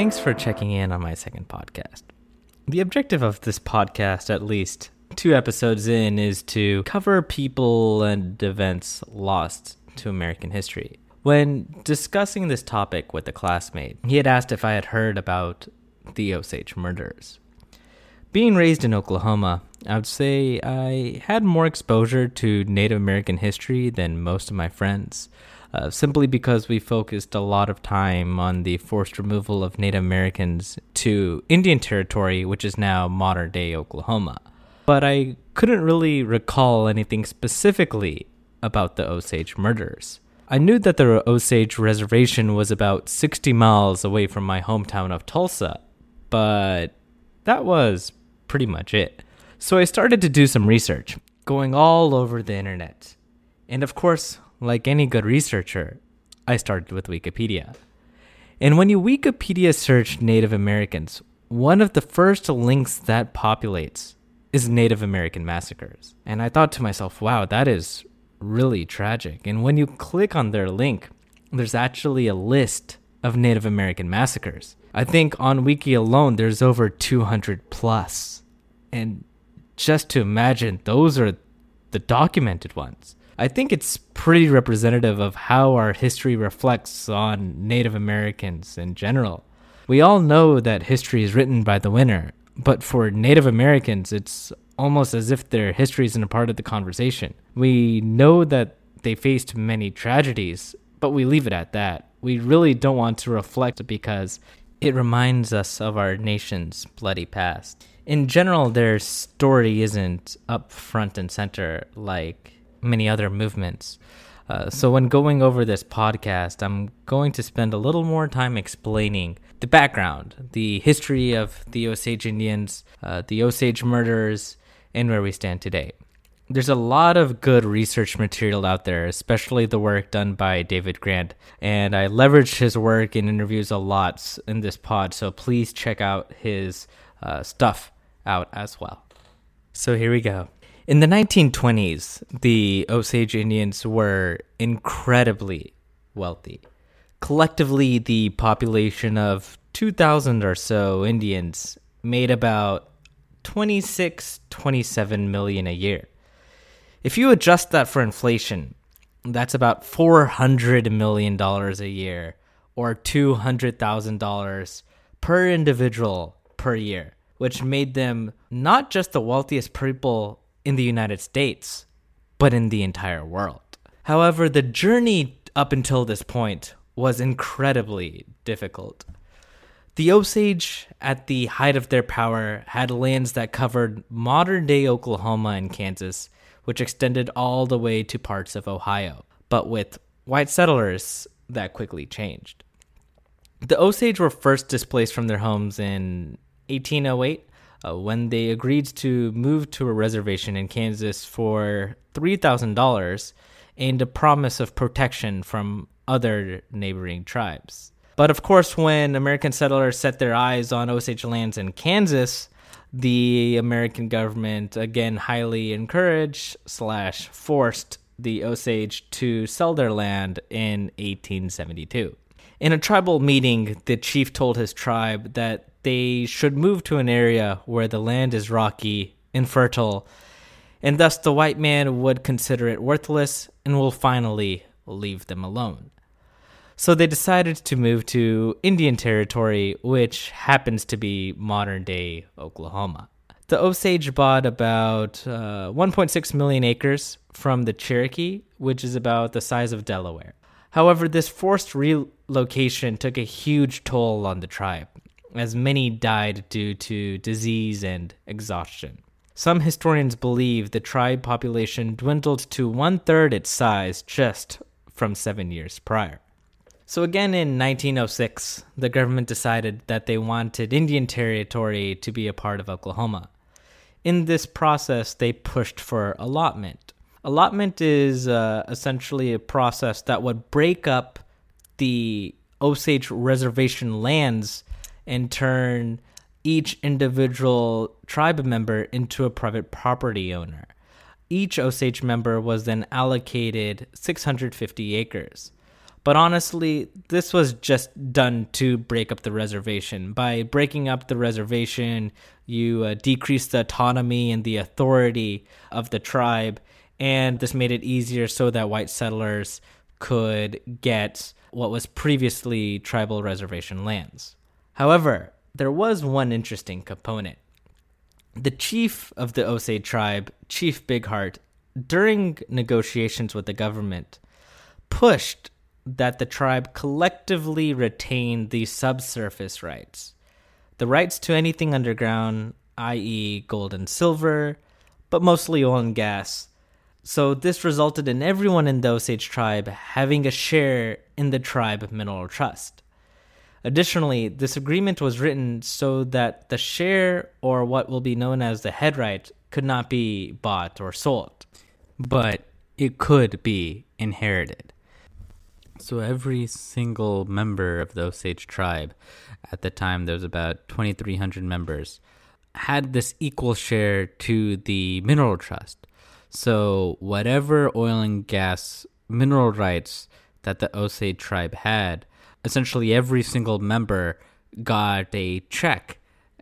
Thanks for checking in on my second podcast. The objective of this podcast, at least two episodes in, is to cover people and events lost to American history. When discussing this topic with a classmate, he had asked if I had heard about the Osage murders. Being raised in Oklahoma, I would say I had more exposure to Native American history than most of my friends, uh, simply because we focused a lot of time on the forced removal of Native Americans to Indian Territory, which is now modern day Oklahoma. But I couldn't really recall anything specifically about the Osage murders. I knew that the Osage Reservation was about 60 miles away from my hometown of Tulsa, but that was pretty much it. So I started to do some research, going all over the internet. And of course, like any good researcher, I started with Wikipedia. And when you Wikipedia search Native Americans, one of the first links that populates is Native American massacres. And I thought to myself, wow, that is really tragic. And when you click on their link, there's actually a list of Native American massacres. I think on Wiki alone, there's over 200 plus. And just to imagine, those are the documented ones. I think it's pretty representative of how our history reflects on Native Americans in general. We all know that history is written by the winner, but for Native Americans, it's almost as if their history isn't a part of the conversation. We know that they faced many tragedies, but we leave it at that. We really don't want to reflect because it reminds us of our nation's bloody past. In general, their story isn't up front and center like many other movements. Uh, so, when going over this podcast, I'm going to spend a little more time explaining the background, the history of the Osage Indians, uh, the Osage murders, and where we stand today. There's a lot of good research material out there, especially the work done by David Grann. And I leveraged his work in interviews a lot in this pod, so please check out his uh, stuff out as well. So here we go. In the 1920s, the Osage Indians were incredibly wealthy. Collectively, the population of 2,000 or so Indians made about 26, 27 million a year. If you adjust that for inflation, that's about $400 million a year or $200,000 per individual per year, which made them not just the wealthiest people in the United States, but in the entire world. However, the journey up until this point was incredibly difficult. The Osage, at the height of their power, had lands that covered modern day Oklahoma and Kansas, which extended all the way to parts of Ohio, but with white settlers, that quickly changed. The Osage were first displaced from their homes in 1808 uh, when they agreed to move to a reservation in Kansas for $3,000 and a promise of protection from other neighboring tribes. But of course, when American settlers set their eyes on Osage lands in Kansas, the American government again highly encouraged slash forced the Osage to sell their land in 1872. In a tribal meeting, the chief told his tribe that they should move to an area where the land is rocky, infertile, and thus the white man would consider it worthless and will finally leave them alone. So they decided to move to Indian Territory, which happens to be modern day Oklahoma. The Osage bought about uh, 1.6 million acres from the Cherokee, which is about the size of Delaware. However, this forced relocation took a huge toll on the tribe, as many died due to disease and exhaustion. Some historians believe the tribe population dwindled to one third its size just from seven years prior. So, again in 1906, the government decided that they wanted Indian Territory to be a part of Oklahoma. In this process, they pushed for allotment. Allotment is uh, essentially a process that would break up the Osage reservation lands and turn each individual tribe member into a private property owner. Each Osage member was then allocated 650 acres. But honestly, this was just done to break up the reservation. By breaking up the reservation, you uh, decrease the autonomy and the authority of the tribe, and this made it easier so that white settlers could get what was previously tribal reservation lands. However, there was one interesting component. The chief of the Osage tribe, Chief Bigheart, during negotiations with the government, pushed that the tribe collectively retain the subsurface rights. The rights to anything underground, i.e., gold and silver, but mostly oil and gas. So, this resulted in everyone in the Osage tribe having a share in the tribe mineral trust. Additionally, this agreement was written so that the share, or what will be known as the head right, could not be bought or sold. But it could be inherited. So every single member of the Osage tribe, at the time there was about 2,300 members, had this equal share to the mineral trust. So whatever oil and gas mineral rights that the Osage tribe had, essentially every single member got a check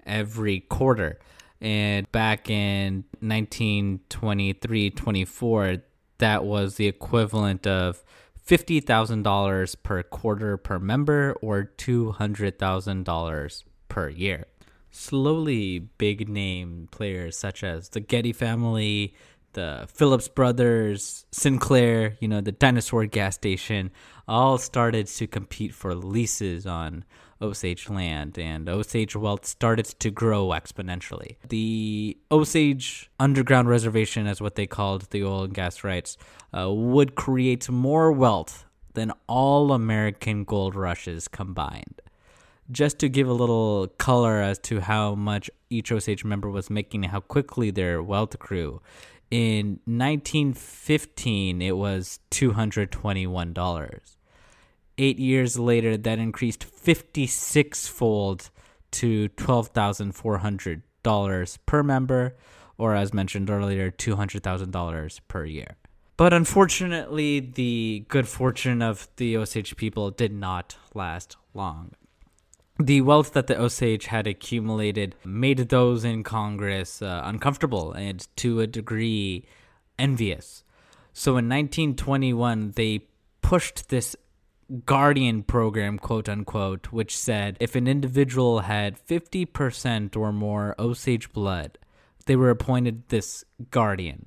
every quarter. And back in 1923 24, that was the equivalent of $50,000 per quarter per member or $200,000 per year. Slowly, big name players such as the Getty family, the Phillips brothers, Sinclair, you know, the dinosaur gas station, all started to compete for leases on Osage land, and Osage wealth started to grow exponentially. The Osage Underground Reservation, as what they called the oil and gas rights, uh, would create more wealth than all American gold rushes combined. Just to give a little color as to how much each Osage member was making and how quickly their wealth grew, in 1915 it was $221 eight years later, that increased 56 fold to $12,400 per member, or as mentioned earlier, $200,000 per year. But unfortunately, the good fortune of the Osage people did not last long. The wealth that the Osage had accumulated made those in Congress uh, uncomfortable and, to a degree, envious. So in 1921, they pushed this guardian program, quote unquote, which said if an individual had 50% or more Osage blood, they were appointed this guardian.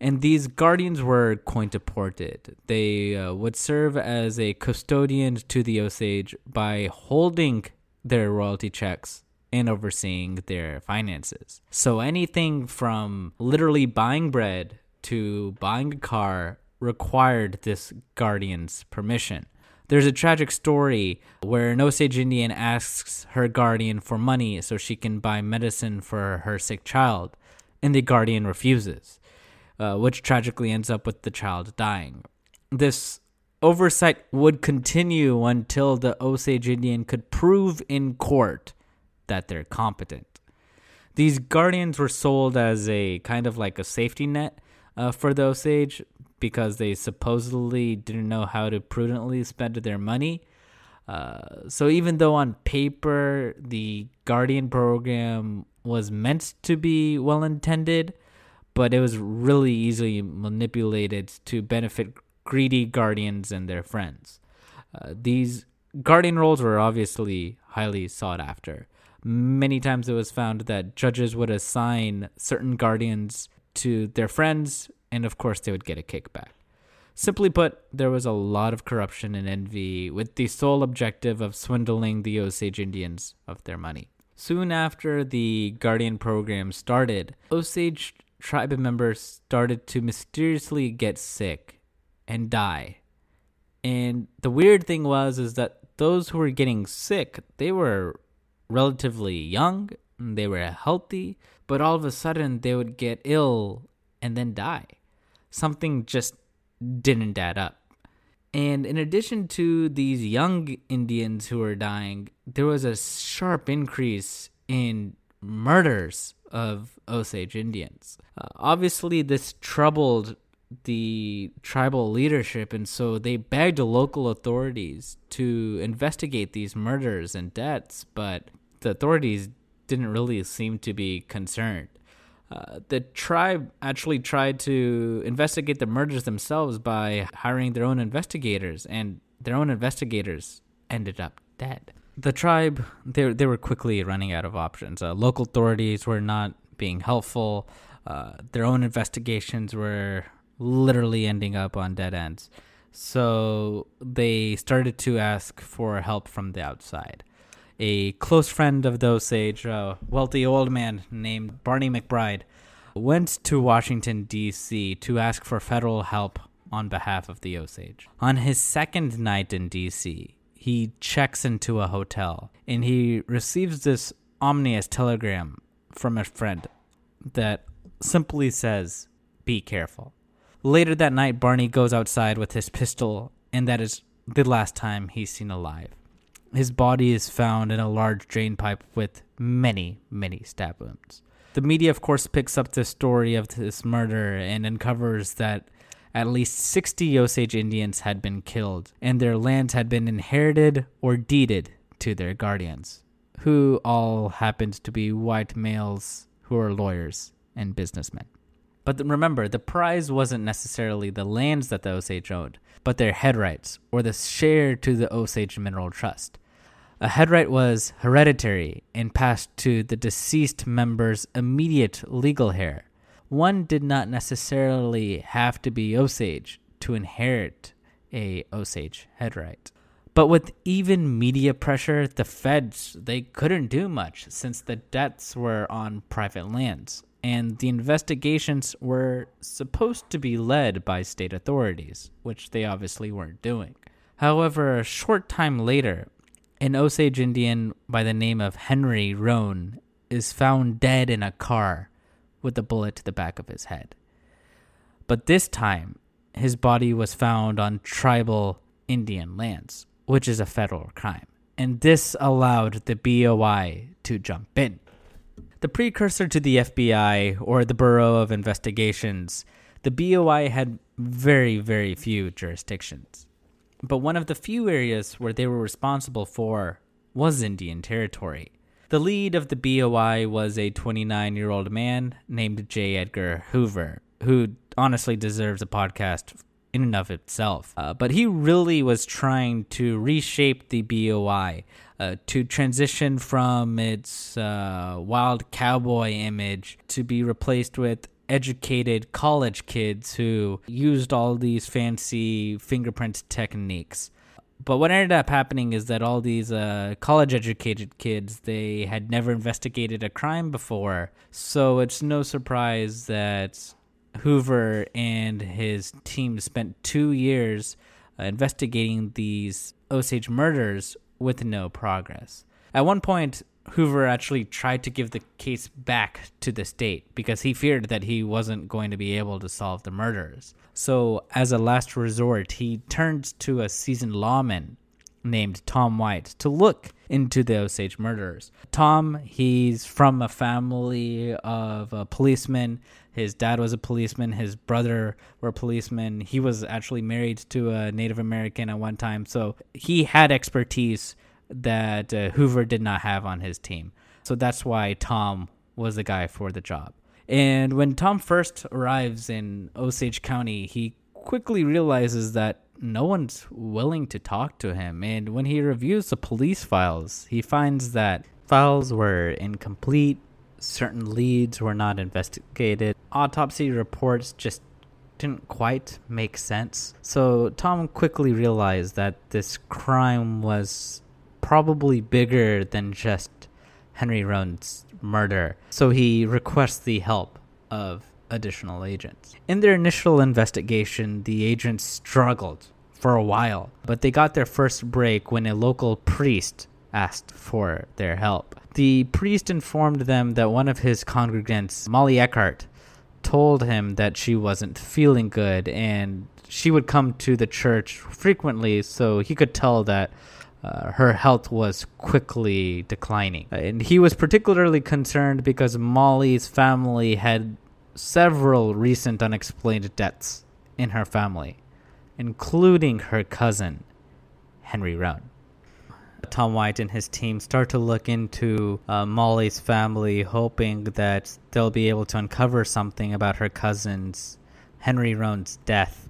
And these guardians were coin deported. They uh, would serve as a custodian to the Osage by holding their royalty checks and overseeing their finances. So anything from literally buying bread to buying a car required this guardian's permission. There's a tragic story where an Osage Indian asks her guardian for money so she can buy medicine for her sick child, and the guardian refuses, uh, which tragically ends up with the child dying. This oversight would continue until the Osage Indian could prove in court that they're competent. These guardians were sold as a kind of like a safety net uh, for the Osage because they supposedly didn't know how to prudently spend their money. Uh, so even though on paper the Guardian program was meant to be well intended, but it was really easily manipulated to benefit greedy guardians and their friends. Uh, these guardian roles were obviously highly sought after. Many times it was found that judges would assign certain guardians to their friends and of course they would get a kickback. Simply put, there was a lot of corruption and envy with the sole objective of swindling the Osage Indians of their money. Soon after the Guardian program started, Osage tribe members started to mysteriously get sick and die. And the weird thing was is that those who were getting sick, they were relatively young, they were healthy, but all of a sudden they would get ill and then die something just didn't add up. And in addition to these young Indians who were dying, there was a sharp increase in murders of Osage Indians. Uh, obviously, this troubled the tribal leadership, and so they begged local authorities to investigate these murders and deaths, but the authorities didn't really seem to be concerned. Uh, the tribe actually tried to investigate the murders themselves by hiring their own investigators, and their own investigators ended up dead. The tribe they they were quickly running out of options. Uh, local authorities were not being helpful. Uh, their own investigations were literally ending up on dead ends. So they started to ask for help from the outside a close friend of the Osage, a wealthy old man named Barney McBride, went to Washington, D.C. to ask for federal help on behalf of the Osage. On his second night in D.C., he checks into a hotel and he receives this ominous telegram from a friend that simply says, Be careful. Later that night, Barney goes outside with his pistol, and that is the last time he's seen alive. His body is found in a large drain pipe with many, many stab wounds. The media, of course, picks up the story of this murder and uncovers that at least 60 Osage Indians had been killed, and their lands had been inherited or deeded to their guardians, who all happened to be white males who are lawyers and businessmen. But remember, the prize wasn't necessarily the lands that the Osage owned, but their head rights, or the share to the Osage Mineral Trust. A head right was hereditary and passed to the deceased member's immediate legal heir. One did not necessarily have to be Osage to inherit a Osage head right. But with even media pressure, the feds they couldn't do much since the debts were on private lands and the investigations were supposed to be led by state authorities, which they obviously weren't doing. However, a short time later, an Osage Indian by the name of Henry Roan is found dead in a car with a bullet to the back of his head. But this time, his body was found on tribal Indian lands, which is a federal crime. And this allowed the BOI to jump in. The precursor to the FBI or the Bureau of Investigations, the BOI had very, very few jurisdictions. But one of the few areas where they were responsible for was Indian Territory. The lead of the BOI was a 29 year old man named J. Edgar Hoover, who honestly deserves a podcast in and of itself. Uh, but he really was trying to reshape the BOI uh, to transition from its uh, wild cowboy image to be replaced with educated college kids who used all these fancy fingerprint techniques. But what ended up happening is that all these uh, college educated kids, they had never investigated a crime before. So it's no surprise that Hoover and his team spent two years uh, investigating these Osage murders with no progress. At one point, Hoover actually tried to give the case back to the state because he feared that he wasn't going to be able to solve the murders. So, as a last resort, he turned to a seasoned lawman named Tom White to look into the Osage murders. Tom, he's from a family of uh, a policeman. His dad was a policeman. His brother were policemen. He was actually married to a Native American at one time. So he had expertise that uh, Hoover did not have on his team. So that's why Tom was the guy for the job. And when Tom first arrives in Osage County, he quickly realizes that no one's willing to talk to him. And when he reviews the police files, he finds that files were incomplete, certain leads were not investigated, autopsy reports just didn't quite make sense. So Tom quickly realized that this crime was probably bigger than just Henry Roan's murder. So he requests the help of additional agents. In their initial investigation, the agents struggled for a while, but they got their first break when a local priest asked for their help. The priest informed them that one of his congregants, Molly Eckhart, told him that she wasn't feeling good and she would come to the church frequently so he could tell that uh, her health was quickly declining. And he was particularly concerned because Molly's family had several recent unexplained deaths in her family, including her cousin, Henry Roan. Tom White and his team start to look into uh, Molly's family, hoping that they'll be able to uncover something about her cousin's Henry Roan's death.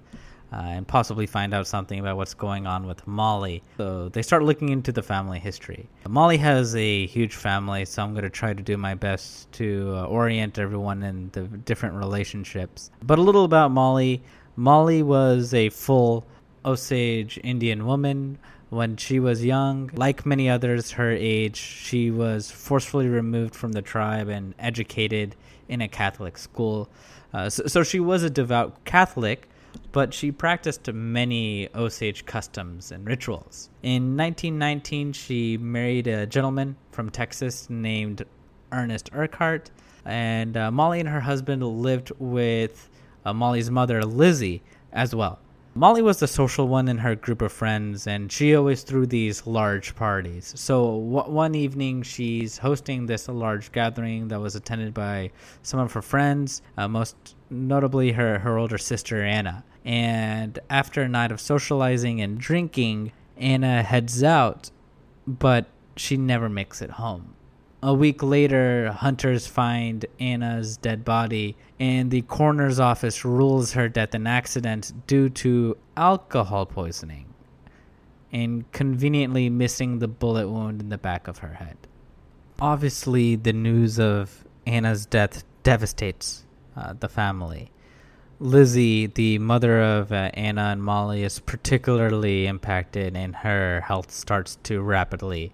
Uh, and possibly find out something about what's going on with Molly. So they start looking into the family history. Molly has a huge family, so I'm going to try to do my best to uh, orient everyone in the different relationships. But a little about Molly Molly was a full Osage Indian woman when she was young. Like many others her age, she was forcefully removed from the tribe and educated in a Catholic school. Uh, so, so, she was a devout Catholic, but she practiced many Osage customs and rituals. In 1919, she married a gentleman from Texas named Ernest Burkhart, and uh, Molly and her husband lived with uh, Molly's mother, Lizzie, as well. Molly was the social one in her group of friends, and she always threw these large parties. So one evening, she's hosting this large gathering that was attended by some of her friends, uh, most notably her, her older sister, Anna. And after a night of socializing and drinking, Anna heads out, but she never makes it home. A week later, hunters find Anna's dead body, and the coroner's office rules her death an accident due to alcohol poisoning and conveniently missing the bullet wound in the back of her head. Obviously, the news of Anna's death devastates uh, the family. Lizzie, the mother of uh, Anna and Molly, is particularly impacted, and her health starts to rapidly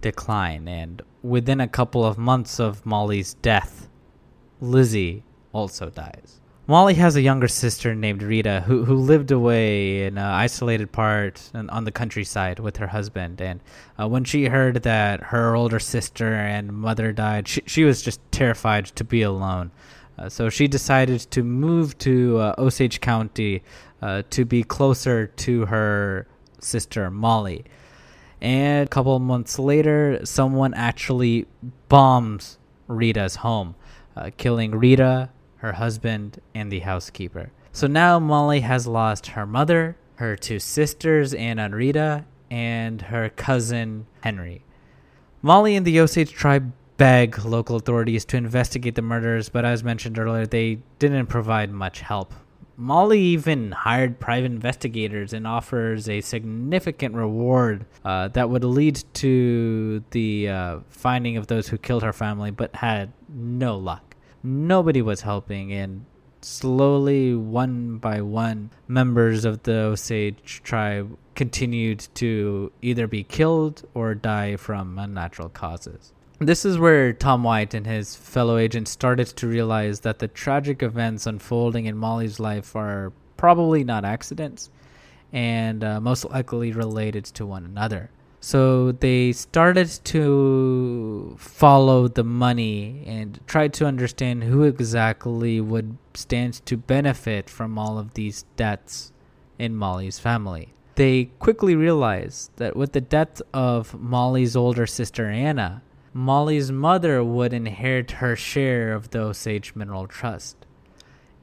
decline. And within a couple of months of Molly's death, Lizzie also dies. Molly has a younger sister named Rita who, who lived away in an isolated part on the countryside with her husband. And uh, when she heard that her older sister and mother died, she, she was just terrified to be alone. Uh, so she decided to move to uh, Osage County uh, to be closer to her sister Molly. And a couple months later, someone actually bombs Rita's home, uh, killing Rita, her husband, and the housekeeper. So now Molly has lost her mother, her two sisters, Anna and Rita, and her cousin, Henry. Molly and the Osage tribe beg local authorities to investigate the murders, but as mentioned earlier, they didn't provide much help. Molly even hired private investigators and offers a significant reward uh, that would lead to the uh, finding of those who killed her family, but had no luck. Nobody was helping, and slowly, one by one, members of the Osage tribe continued to either be killed or die from unnatural causes. This is where Tom White and his fellow agents started to realize that the tragic events unfolding in Molly's life are probably not accidents and uh, most likely related to one another. So they started to follow the money and try to understand who exactly would stand to benefit from all of these deaths in Molly's family. They quickly realized that with the death of Molly's older sister Anna, Molly's mother would inherit her share of the Osage Mineral Trust.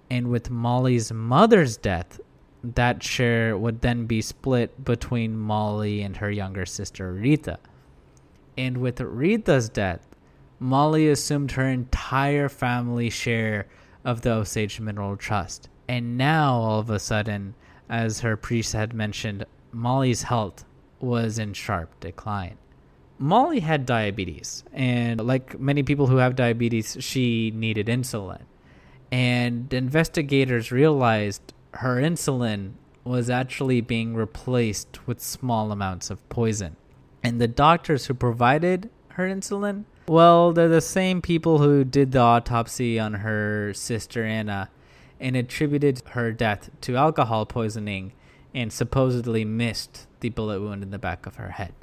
And with Molly's mother's death, that share would then be split between Molly and her younger sister Rita. And with Rita's death, Molly assumed her entire family share of the Osage Mineral Trust. And now, all of a sudden, as her priest had mentioned, Molly's health was in sharp decline. Molly had diabetes, and like many people who have diabetes, she needed insulin. And investigators realized her insulin was actually being replaced with small amounts of poison. And the doctors who provided her insulin, well, they're the same people who did the autopsy on her sister Anna and attributed her death to alcohol poisoning and supposedly missed the bullet wound in the back of her head.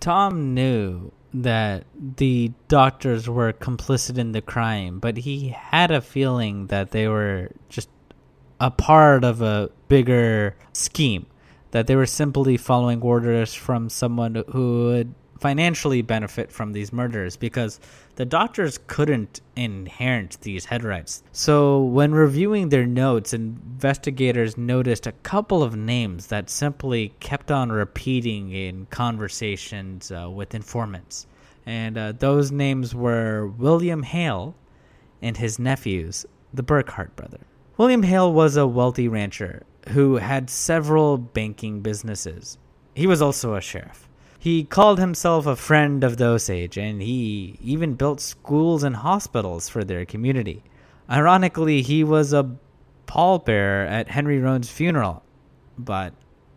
Tom knew that the doctors were complicit in the crime, but he had a feeling that they were just a part of a bigger scheme, that they were simply following orders from someone who would financially benefit from these murders because the doctors couldn't inherit these head rights. So, when reviewing their notes, investigators noticed a couple of names that simply kept on repeating in conversations uh, with informants. And uh, those names were William Hale and his nephews, the Burkhart brothers. William Hale was a wealthy rancher who had several banking businesses. He was also a sheriff. He called himself a friend of the Osage, and he even built schools and hospitals for their community. Ironically, he was a pallbearer at Henry Roan's funeral, but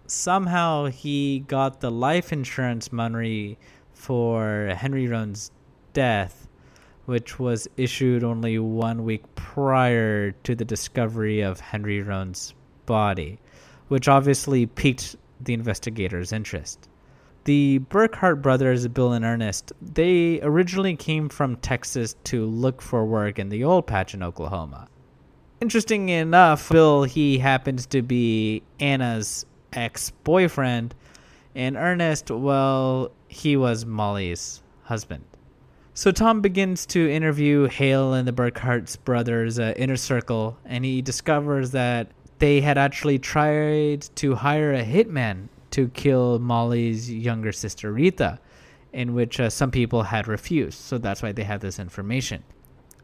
somehow he got the life insurance money for Henry Roan's death, which was issued only one week prior to the discovery of Henry Roan's body, which obviously piqued the investigators' interest. The Burkhart brothers, Bill and Ernest, they originally came from Texas to look for work in the oil patch in Oklahoma. Interesting enough, Bill, he happens to be Anna's ex boyfriend, and Ernest, well, he was Molly's husband. So Tom begins to interview Hale and the Burkhart's brothers' uh, inner circle, and he discovers that they had actually tried to hire a hitman to kill Molly's younger sister Rita, in which uh, some people had refused. So that's why they had this information.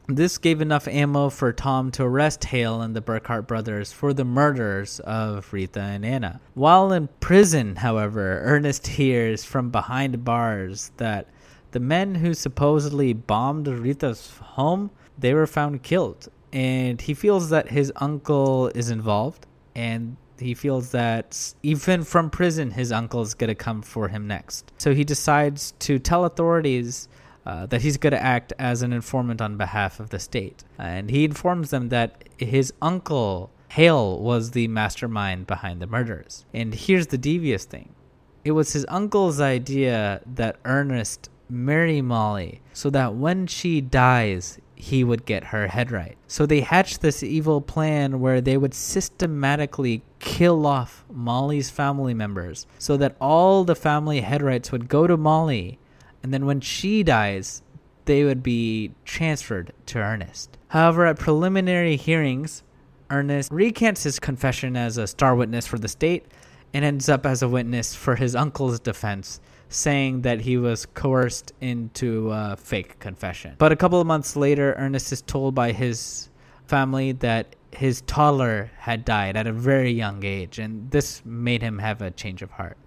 This gave enough ammo for Tom to arrest Hale and the Burkhart brothers for the murders of Rita and Anna. While in prison, however, Ernest hears from behind bars that the men who supposedly bombed Rita's home, they were found killed. And he feels that his uncle is involved and he feels that even from prison, his uncle is going to come for him next. So he decides to tell authorities uh, that he's going to act as an informant on behalf of the state. And he informs them that his uncle, Hale, was the mastermind behind the murders. And here's the devious thing it was his uncle's idea that Ernest marry Molly so that when she dies, he would get her head right. So they hatched this evil plan where they would systematically kill off Molly's family members so that all the family head rights would go to Molly. And then when she dies, they would be transferred to Ernest. However, at preliminary hearings, Ernest recants his confession as a star witness for the state and ends up as a witness for his uncle's defense saying that he was coerced into a fake confession. But a couple of months later, Ernest is told by his family that his toddler had died at a very young age, and this made him have a change of heart.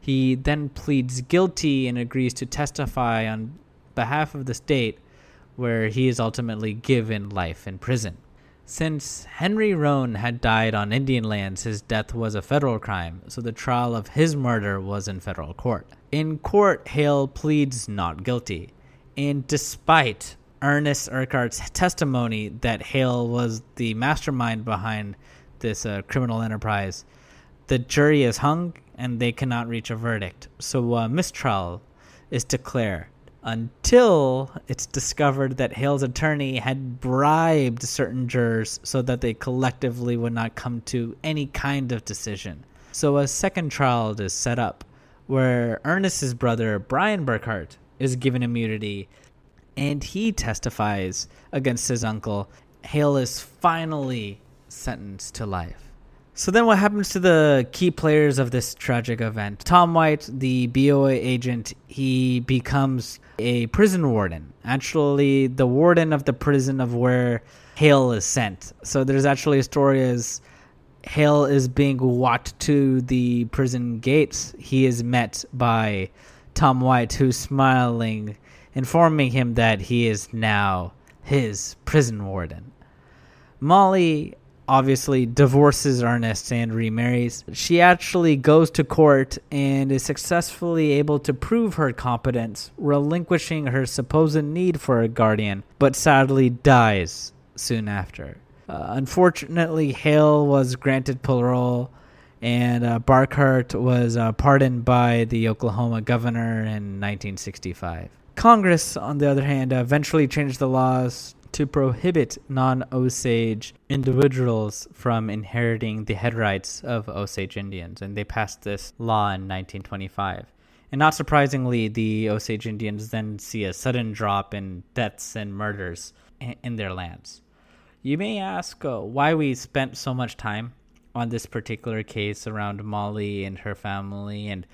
He then pleads guilty and agrees to testify on behalf of the state, where he is ultimately given life in prison. Since Henry Roan had died on Indian lands, his death was a federal crime, so the trial of his murder was in federal court. In court, Hale pleads not guilty. And despite Ernest Burkhart's testimony that Hale was the mastermind behind this uh, criminal enterprise, the jury is hung and they cannot reach a verdict. So, uh, mistrial is declared until it's discovered that Hale's attorney had bribed certain jurors so that they collectively would not come to any kind of decision. So a second trial is set up where Ernest's brother, Bryan Burkhart, is given immunity and he testifies against his uncle. Hale is finally sentenced to life. So then what happens to the key players of this tragic event? Tom White, the BOI agent, he becomes a prison warden. Actually, the warden of the prison of where Hale is sent. So there's actually a story as Hale is being walked to the prison gates. He is met by Tom White, who's smiling, informing him that he is now his prison warden. Molly obviously divorces Ernest and remarries. She actually goes to court and is successfully able to prove her competence, relinquishing her supposed need for a guardian, but sadly dies soon after. Uh, unfortunately, Hale was granted parole, and uh, Burkhart was uh, pardoned by the Oklahoma governor in 1965. Congress, on the other hand, eventually changed the laws to prohibit non Osage individuals from inheriting the head rights of Osage Indians, and they passed this law in 1925. And not surprisingly, the Osage Indians then see a sudden drop in deaths and murders in their lands. You may ask uh, why we spent so much time on this particular case around Molly and her family, and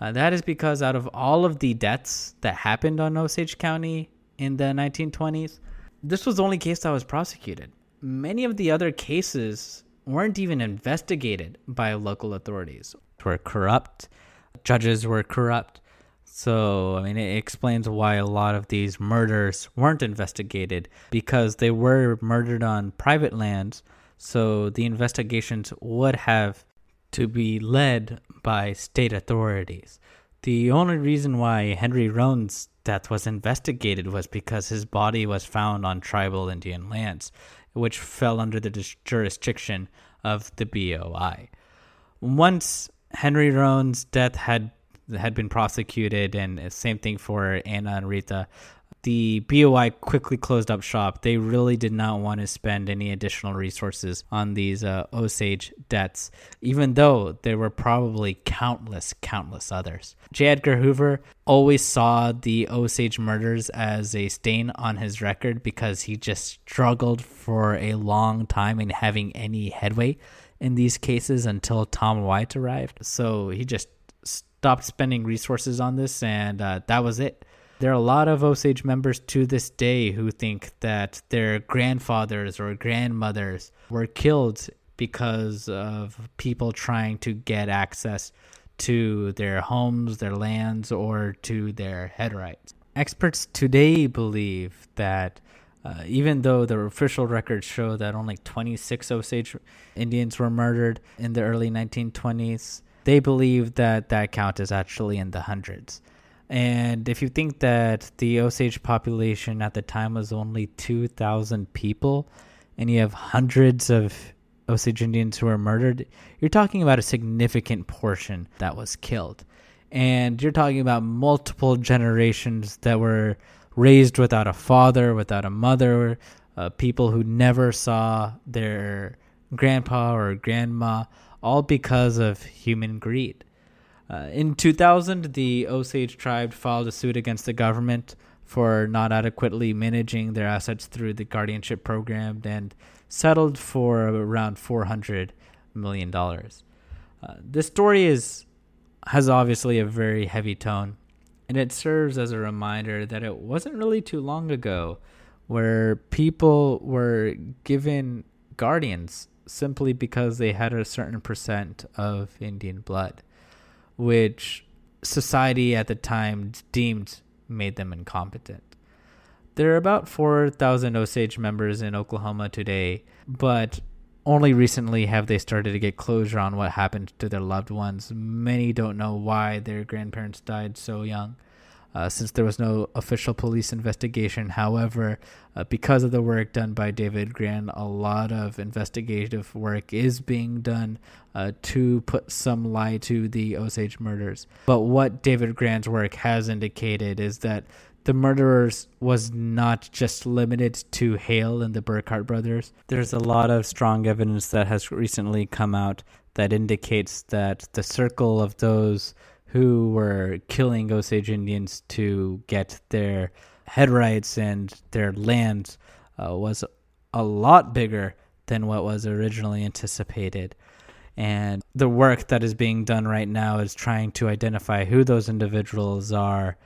uh, that is because out of all of the deaths that happened on Osage County in the 1920s, this was the only case that was prosecuted. Many of the other cases weren't even investigated by local authorities. Were corrupt, judges were corrupt. So, I mean, it explains why a lot of these murders weren't investigated because they were murdered on private lands. So, the investigations would have to be led by state authorities. The only reason why Henry Roan's death was investigated was because his body was found on tribal Indian lands, which fell under the jurisdiction of the BOI. Once Henry Roan's death had had been prosecuted, and same thing for Anna and Rita the BOI quickly closed up shop. They really did not want to spend any additional resources on these uh, Osage debts, even though there were probably countless, countless others. J. Edgar Hoover always saw the Osage murders as a stain on his record because he just struggled for a long time in having any headway in these cases until Tom White arrived. So he just stopped spending resources on this, and uh, that was it there are a lot of Osage members to this day who think that their grandfathers or grandmothers were killed because of people trying to get access to their homes, their lands, or to their head rights. Experts today believe that uh, even though the official records show that only 26 Osage Indians were murdered in the early 1920s, they believe that that count is actually in the hundreds. And if you think that the Osage population at the time was only 2,000 people, and you have hundreds of Osage Indians who were murdered, you're talking about a significant portion that was killed. And you're talking about multiple generations that were raised without a father, without a mother, uh, people who never saw their grandpa or grandma, all because of human greed. Uh, in 2000, the Osage tribe filed a suit against the government for not adequately managing their assets through the guardianship program and settled for around $400 million. Uh, this story is has obviously a very heavy tone, and it serves as a reminder that it wasn't really too long ago where people were given guardians simply because they had a certain percent of Indian blood which society at the time deemed made them incompetent. There are about 4,000 Osage members in Oklahoma today, but only recently have they started to get closure on what happened to their loved ones. Many don't know why their grandparents died so young uh, since there was no official police investigation. However, uh, because of the work done by David Grann, a lot of investigative work is being done uh, to put some light to the Osage murders. But what David Grann's work has indicated is that the murderers was not just limited to Hale and the Burkhart brothers. There's a lot of strong evidence that has recently come out that indicates that the circle of those who were killing Osage Indians to get their head rights and their land uh, was a lot bigger than what was originally anticipated. And the work that is being done right now is trying to identify who those individuals are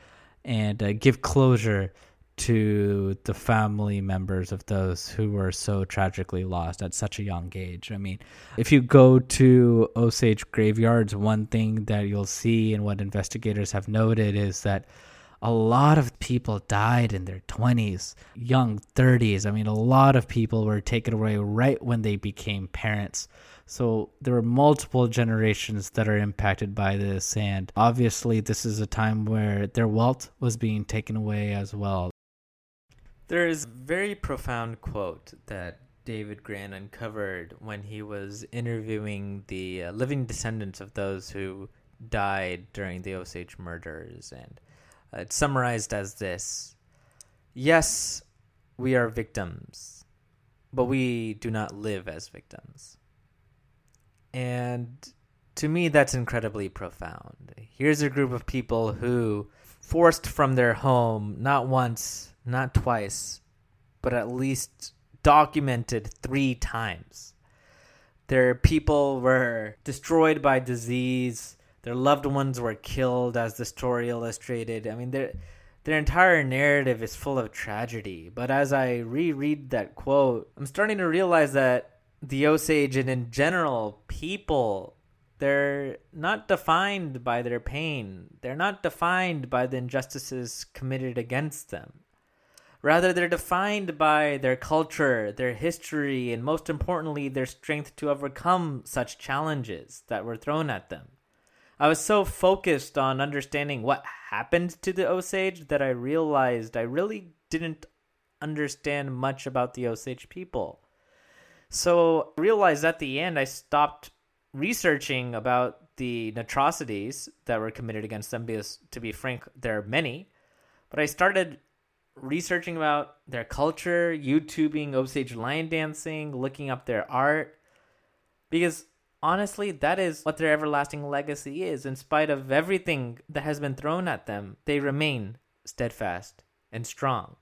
and uh, give closure to the family members of those who were so tragically lost at such a young age. I mean, if you go to Osage graveyards, one thing that you'll see and what investigators have noted is that a lot of people died in their 20s, young 30s. I mean, a lot of people were taken away right when they became parents. So there are multiple generations that are impacted by this. And obviously, this is a time where their wealth was being taken away as well. There is a very profound quote that David Grann uncovered when he was interviewing the uh, living descendants of those who died during the Osage murders. And uh, it's summarized as this Yes, we are victims, but we do not live as victims. And To me, that's incredibly profound. Here's a group of people who, forced from their home, not once, not twice, but at least documented three times. Their people were destroyed by disease. Their loved ones were killed, as the story illustrated. I mean, their their entire narrative is full of tragedy. But as I reread that quote, I'm starting to realize that the Osage and in general people, they're not defined by their pain. They're not defined by the injustices committed against them. Rather, they're defined by their culture, their history, and most importantly, their strength to overcome such challenges that were thrown at them. I was so focused on understanding what happened to the Osage that I realized I really didn't understand much about the Osage people. So I realized at the end I stopped researching about the atrocities that were committed against them because to be frank there are many but i started researching about their culture youtubing osage lion dancing looking up their art. Because honestly that is what their everlasting legacy is. In spite of everything that has been thrown at them they remain steadfast and strong.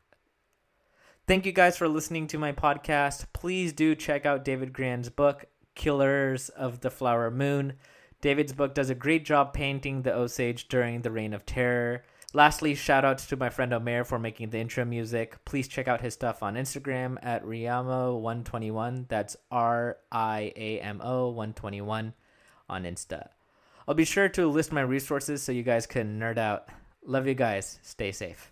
Thank you guys for listening to my podcast. Please do check out david grann's book killers of the flower moon. David's book does a great job painting the Osage during the Reign of Terror. Lastly, shout out to my friend Omer for making the intro music. Please check out his stuff on Instagram at Riamo121. That's R I A M O 121 on Insta. I'll be sure to list my resources so you guys can nerd out. Love you guys. Stay safe.